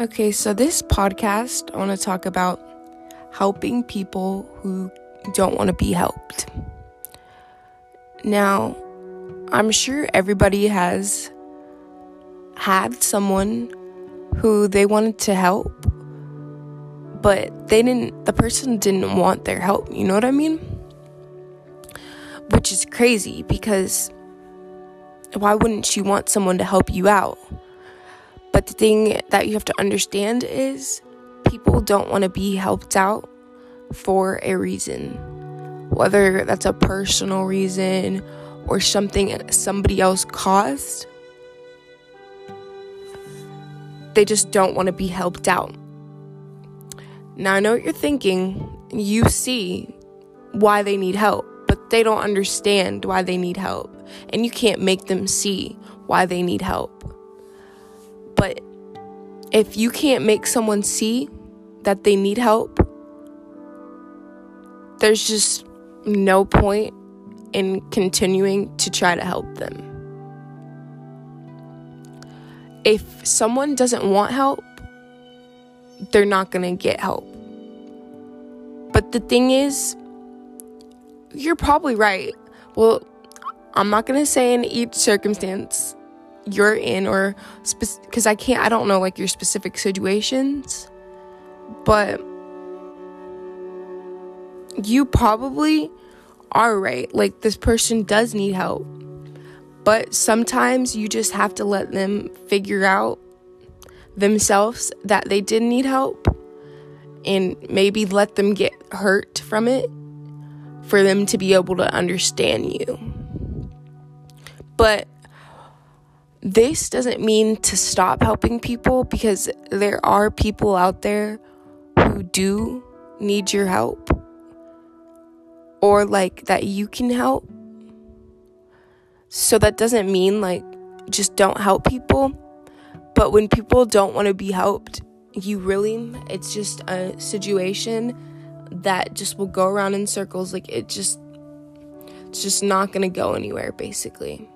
Okay, so this podcast, I want to talk about helping people who don't want to be helped. Now, I'm sure everybody has had someone who they wanted to help, but they didn't, the person didn't want their help. You know what I mean? Which is crazy because why wouldn't you want someone to help you out? But the thing that you have to understand is people don't want to be helped out for a reason. Whether that's a personal reason or something somebody else caused, they just don't want to be helped out. Now, I know what you're thinking. You see why they need help, but they don't understand why they need help. And you can't make them see why they need help. But if you can't make someone see that they need help, there's just no point in continuing to try to help them. If someone doesn't want help, they're not going to get help. But the thing is, you're probably right. Well, I'm not going to say in each circumstance you're in or because spe- I can't I don't know like your specific situations but you probably are right. Like this person does need help but sometimes you just have to let them figure out themselves that they did need help and maybe let them get hurt from it for them to be able to understand you. But this doesn't mean to stop helping people because there are people out there who do need your help or like that you can help. So that doesn't mean like just don't help people. But when people don't want to be helped, you really, it's just a situation that just will go around in circles. Like it just, it's just not going to go anywhere basically.